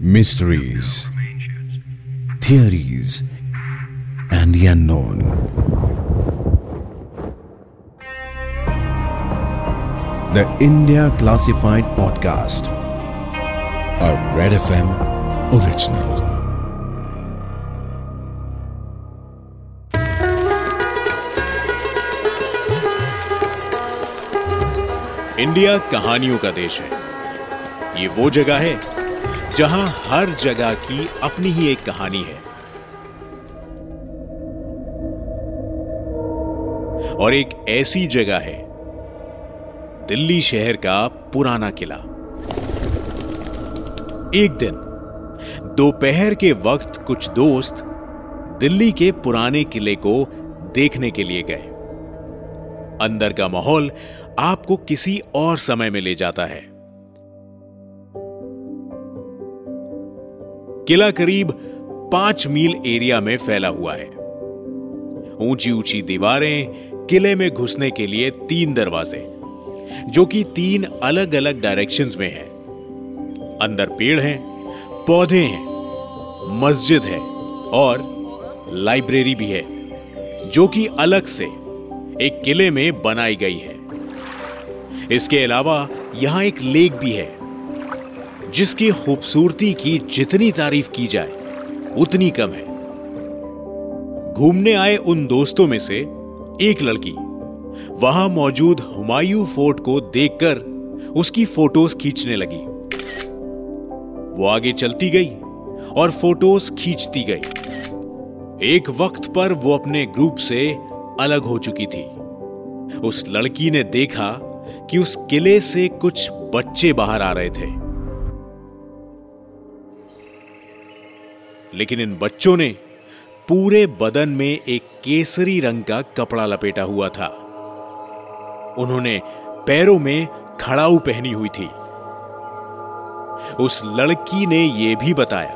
mysteries, theories, and the unknown. The India Classified Podcast, a Red FM original. India कहानियों का देश है ये वो जगह है जहाँ हर जगह की अपनी ही एक कहानी है। और एक ऐसी जगह है, दिल्ली शहर का पुराना किला। एक दिन, दोपहर के वक्त कुछ दोस्त दिल्ली के पुराने किले को देखने के लिए गए। अंदर का माहौल आपको किसी और समय में ले जाता है। किला करीब पाँच मील एरिया में फैला हुआ है। ऊँची ऊँची दीवारें किले में घुसने के लिए तीन दरवाजे, जो कि तीन अलग अलग डायरेक्शंस में हैं। अंदर पेड़ हैं, पौधे हैं, मस्जिद है और लाइब्रेरी भी है, जो कि अलग से एक किले में बनाई गई है। इसके अलावा यहाँ एक लेक भी है जिसकी खूबसूरती की जितनी तारीफ़ की जाए, उतनी कम है। घूमने आए उन दोस्तों में से एक लड़की, वहाँ मौजूद हुमायूं फोर्ट को देखकर उसकी फ़ोटोज़ खींचने लगी। वो आगे चलती गई और फ़ोटोज़ खींचती गई। एक वक्त पर वो अपने ग्रुप से अलग हो चुकी थी। उस लड़की ने देखा कि उस किले से कुछ बच्चे बाहर आ रहे थे। लेकिन इन बच्चों ने पूरे बदन में एक केसरी रंग का कपड़ा लपेटा हुआ था। उन्होंने पैरों में खड़ाऊ पहनी हुई थी। उस लड़की ने यह भी बताया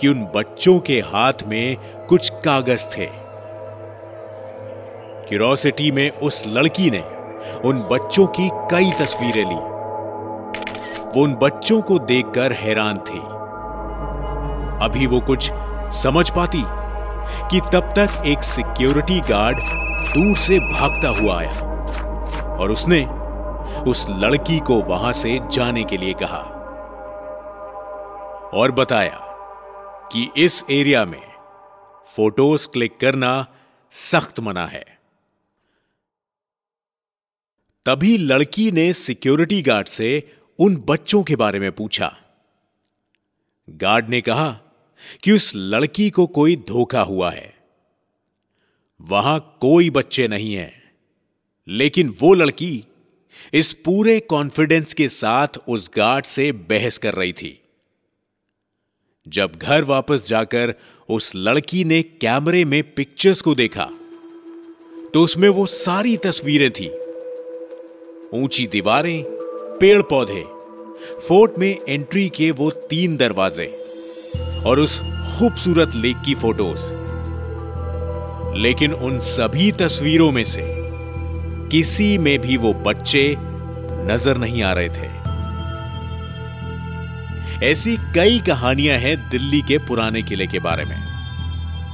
कि उन बच्चों के हाथ में कुछ कागज़ थे। क्यूरोसिटी में उस लड़की ने उन बच्चों की कई तस्वीरें ली। वो उन बच्चों को देखकर हैरान थी। अभी वो कुछ समझ पाती कि तब तक एक सिक्योरिटी गार्ड दूर से भागता हुआ आया और उसने उस लड़की को वहाँ से जाने के लिए कहा और बताया कि इस एरिया में फ़ोटोज़ क्लिक करना सख्त मना है। तभी लड़की ने सिक्योरिटी गार्ड से उन बच्चों के बारे में पूछा। गार्ड ने कहा कि उस लड़की को कोई धोखा हुआ है। वहाँ कोई बच्चे नहीं है, लेकिन वो लड़की इस पूरे कॉन्फिडेंस के साथ उस गार्ड से बहस कर रही थी। जब घर वापस जाकर उस लड़की ने कैमरे में पिक्चर्स को देखा तो उसमें वो सारी तस्वीरें थी। ऊँची दीवारें पेड़ पौधे फोर्ट में एंट्री के वो तीन दरवाजे। और उस खूबसूरत लेक की फ़ोटोज़। लेकिन उन सभी तस्वीरों में से किसी में भी वो बच्चे नज़र नहीं आ रहे थे। ऐसी कई कहानियाँ हैं दिल्ली के पुराने किले के बारे में।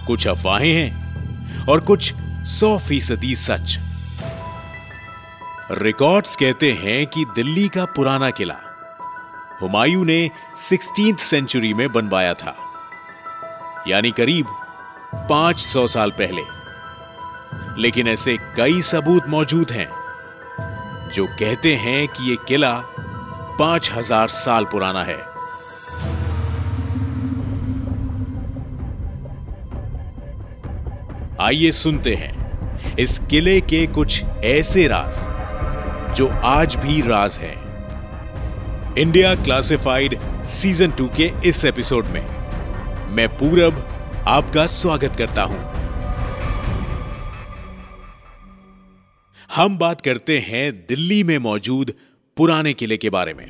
कुछ अफवाहें हैं और कुछ सौ फ़ीसदी सच। रिकॉर्ड्स कहते हैं कि दिल्ली का पुराना किला हुमायूं ने सिक्सटीन सेंचुरी में बनवाया था। यानी करीब 500 साल पहले। लेकिन ऐसे कई सबूत मौजूद हैं, जो कहते हैं कि यह किला 5000 साल पुराना है। आइए सुनते हैं इस किले के कुछ ऐसे राज, जो आज भी राज है। इंडिया क्लासिफाइड सीज़न टू के इस एपिसोड में। मैं पूरब आपका स्वागत करता हूँ। हम बात करते हैं दिल्ली में मौजूद पुराने किले के बारे में।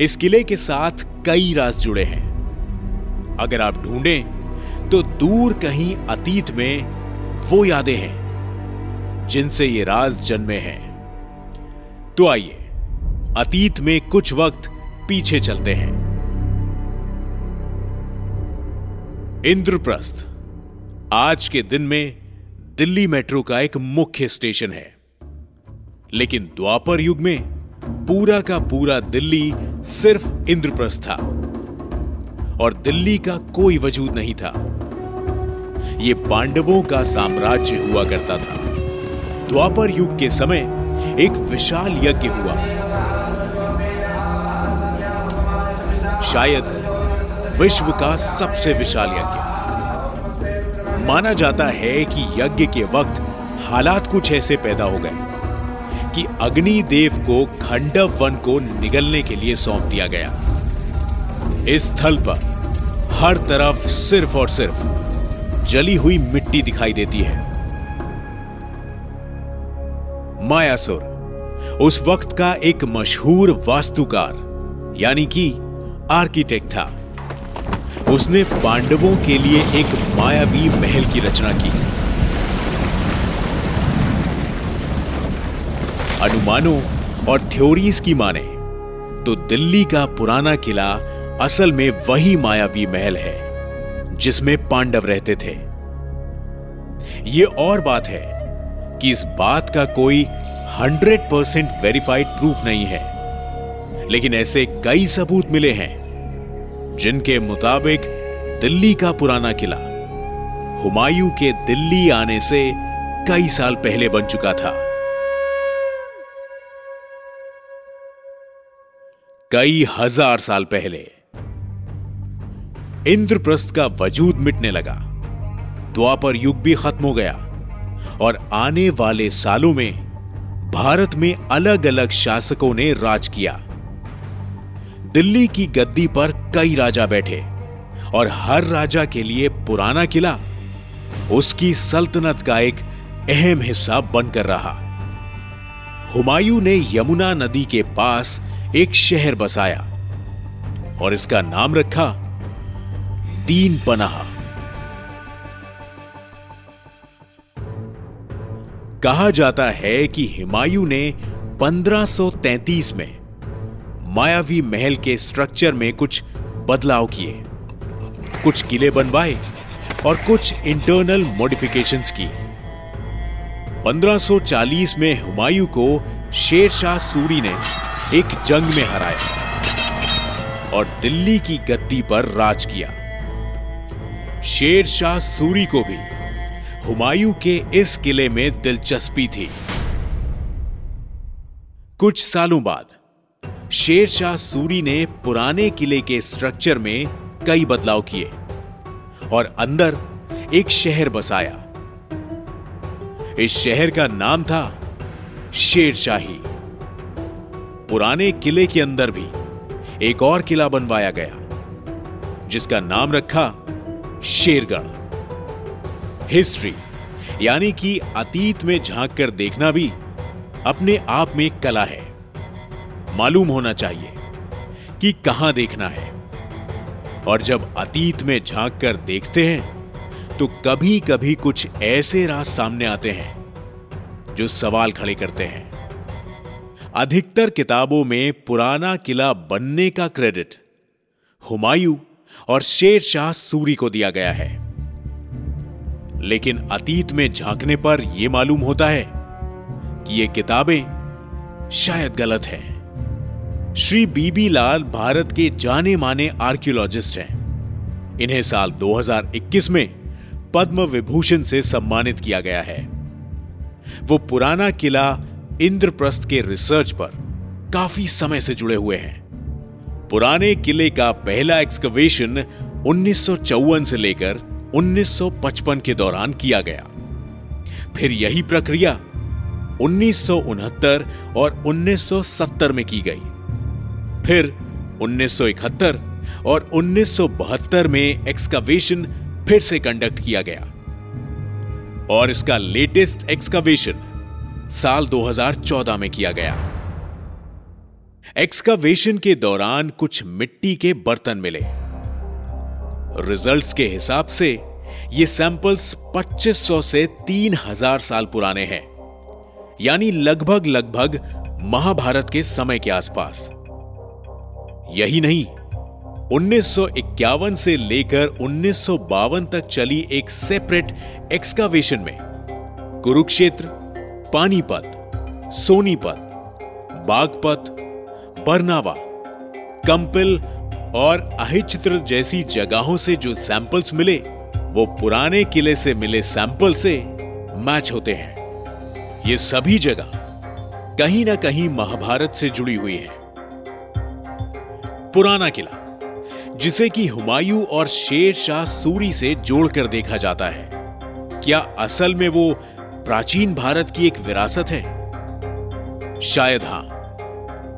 इस किले के साथ कई राज जुड़े हैं। अगर आप ढूंढें तो दूर कहीं अतीत में वो यादें हैं, जिनसे ये राज जन्मे हैं। तो आइए अतीत में कुछ वक्त पीछे चलते हैं। इंद्रप्रस्थ, आज के दिन में दिल्ली मेट्रो का एक मुख्य स्टेशन है। लेकिन द्वापर युग में पूरा का पूरा दिल्ली सिर्फ़ इंद्रप्रस्थ था। और दिल्ली का कोई वजूद नहीं था। यह पांडवों का साम्राज्य हुआ करता था। द्वापर युग के समय एक विशाल यज्ञ हुआ। शायद विश्व का सबसे विशाल यज्ञ। माना जाता है कि यज्ञ के वक्त हालात कुछ ऐसे पैदा हो गए कि अग्नि देव को खंडव वन को निगलने के लिए सौंप दिया गया। इस स्थल पर हर तरफ़ सिर्फ़ और सिर्फ़ जली हुई मिट्टी दिखाई देती है। मायासुर, उस वक्त का एक मशहूर वास्तुकार, यानी कि आर्किटेक्ट था। उसने पांडवों के लिए एक मायावी महल की रचना की। अनुमानों और थ्योरीज की माने तो दिल्ली का पुराना किला असल में वही मायावी महल है, जिसमें पांडव रहते थे। यह और बात है कि इस बात का कोई हंड्रेड परसेंट वेरीफाइड प्रूफ नहीं है। लेकिन ऐसे कई सबूत मिले हैं, जिनके मुताबिक दिल्ली का पुराना किला हुमायूं के दिल्ली आने से कई साल पहले बन चुका था। कई हज़ार साल पहले इंद्रप्रस्थ का वजूद मिटने लगा। द्वापर युग भी खत्म हो गया। और आने वाले सालों में भारत में अलग अलग शासकों ने राज किया। दिल्ली की गद्दी पर कई राजा बैठे और हर राजा के लिए पुराना किला, उसकी सल्तनत का एक अहम हिस्सा बनकर रहा। हुमायूं ने यमुना नदी के पास एक शहर बसाया और इसका नाम रखा दीन पनाह कहा जाता है कि हुमायूं ने 1533 में मायावी महल के स्ट्रक्चर में कुछ बदलाव किए। कुछ किले बनवाए और कुछ इंटरनल मॉडिफिकेशंस की। 1540 में हुमायूं को शेर शाह सूरी ने एक जंग में हराया और दिल्ली की गद्दी पर राज किया। शेर शाह सूरी को भी हुमायूं के इस किले में दिलचस्पी थी। कुछ सालों बाद, शेरशाह सूरी ने पुराने किले के स्ट्रक्चर में कई बदलाव किए और अंदर एक शहर बसाया। इस शहर का नाम था शेरशाही। पुराने किले के अंदर भी एक और किला बनवाया गया, जिसका नाम रखा शेरगढ़। हिस्ट्री यानी कि अतीत में झाँक कर देखना भी अपने आप में कला है। मालूम होना चाहिए कि कहाँ देखना है। और जब अतीत में झाँक कर देखते हैं तो कभी कभी कुछ ऐसे राज सामने आते हैं, जो सवाल खड़े करते हैं। अधिकतर किताबों में पुराना किला बनने का क्रेडिट हुमायूं और शेर शाह सूरी को दिया गया है। लेकिन अतीत में झांकने पर यह मालूम होता है कि ये किताबें शायद गलत हैं। श्री बीबी लाल भारत के जाने माने आर्कियोलॉजिस्ट हैं। इन्हें साल 2021 में पद्म विभूषण से सम्मानित किया गया है। वो पुराना किला इंद्रप्रस्थ के रिसर्च पर काफ़ी समय से जुड़े हुए हैं। पुराने किले का पहला एक्सकवेशन उन्नीस सौ चौवन से लेकर 1955 के दौरान किया गया। फिर यही प्रक्रिया उन्नीस सौ उनहत्तर और 1970 में की गई। फिर 1971 और 1972 में एक्सकावेशन फिर से कंडक्ट किया गया। और इसका लेटेस्ट एक्सकावेशन साल 2014 में किया गया। एक्सकावेशन के दौरान कुछ मिट्टी के बर्तन मिले। रिजल्ट्स के हिसाब से, ये सैंपल्स 2500 से 3000 साल पुराने हैं। यानी लगभग लगभग महाभारत के समय के आसपास। यही नहीं 1951 से लेकर 1952 तक चली एक सेपरेट एक्सकावेशन में। कुरुक्षेत्र, पानीपत, सोनीपत, बागपत, बरनावा, कंपिल और अहिचित्र जैसी जगहों से जो सैंपल्स मिले, वो पुराने किले से मिले सैंपल से मैच होते हैं। ये सभी जगह कहीं ना कहीं महाभारत से जुड़ी हुई है। पुराना किला, जिसे कि हुमायूं और शेर शाह सूरी से जोड़कर देखा जाता है, क्या असल में वो प्राचीन भारत की एक विरासत है? शायद हाँ।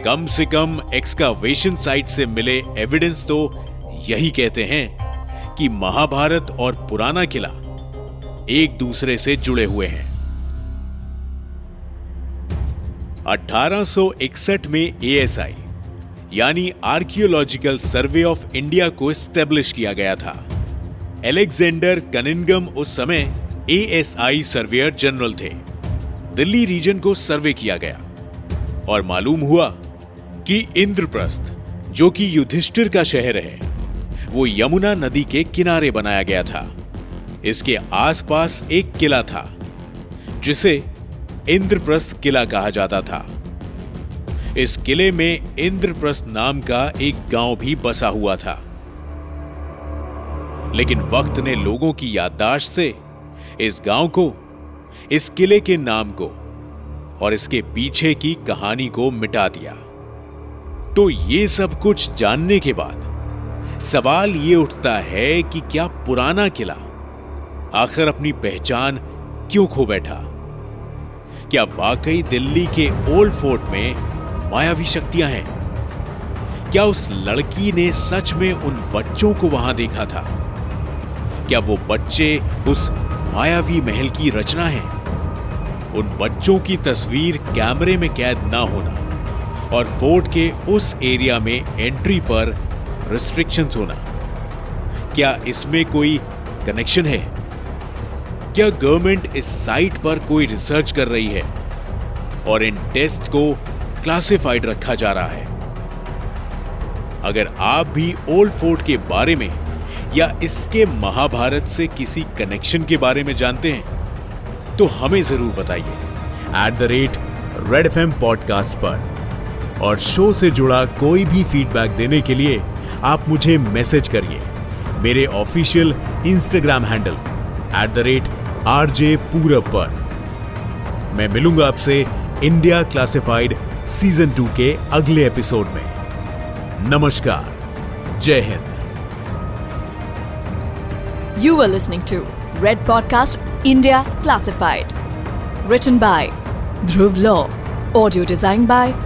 कम से कम एक्सकावेशन साइट से मिले एविडेंस तो यही कहते हैं कि महाभारत और पुराना किला एक दूसरे से जुड़े हुए हैं। 1861 में एएसआई यानी आर्कियोलॉजिकल सर्वे ऑफ़ इंडिया को स्टेब्लिश किया गया था। एलेक्जेंडर कनिंगम उस समय एएसआई सर्वेयर जनरल थे। दिल्ली रीजन को सर्वे किया गया। और मालूम हुआ कि इंद्रप्रस्थ, जो कि युधिष्ठिर का शहर है, वो यमुना नदी के किनारे बनाया गया था। इसके आसपास एक किला था, जिसे इंद्रप्रस्थ किला कहा जाता था। इस किले में इंद्रप्रस्थ नाम का एक गाँव भी बसा हुआ था। लेकिन वक्त ने लोगों की याददाश्त से इस गाँव को, इस किले के नाम को और इसके पीछे की कहानी को मिटा दिया। तो ये सब कुछ जानने के बाद सवाल ये उठता है कि क्या पुराना किला आखिर अपनी पहचान क्यों खो बैठा? क्या वाकई दिल्ली के ओल्ड फोर्ट में मायावी शक्तियाँ हैं? क्या उस लड़की ने सच में उन बच्चों को वहाँ देखा था? क्या वो बच्चे उस मायावी महल की रचना है? उन बच्चों की तस्वीर कैमरे में कैद ना होना। और फोर्ट के उस एरिया में एंट्री पर रिस्ट्रिक्शंस होना। क्या इसमें कोई कनेक्शन है? क्या गवर्नमेंट इस साइट पर कोई रिसर्च कर रही है? और इन टेस्ट को क्लासिफाइड रखा जा रहा है। अगर आप भी ओल्ड फोर्ट के बारे में या इसके महाभारत से किसी कनेक्शन के बारे में जानते हैं तो हमें ज़रूर बताइए। At the rate Red F podcast पर। और शो से जुड़ा कोई भी फीडबैक देने के लिए आप मुझे मैसेज करिए। मेरे official Instagram handle at the rate R J Purab पर। मैं मिलूँगा आपसे इंडिया क्लासिफाइड सीज़न टू के अगले एपिसोड में। नमस्कार। जय Hind. You were listening to Red podcast India Classified. Written by Dhruv law audio design by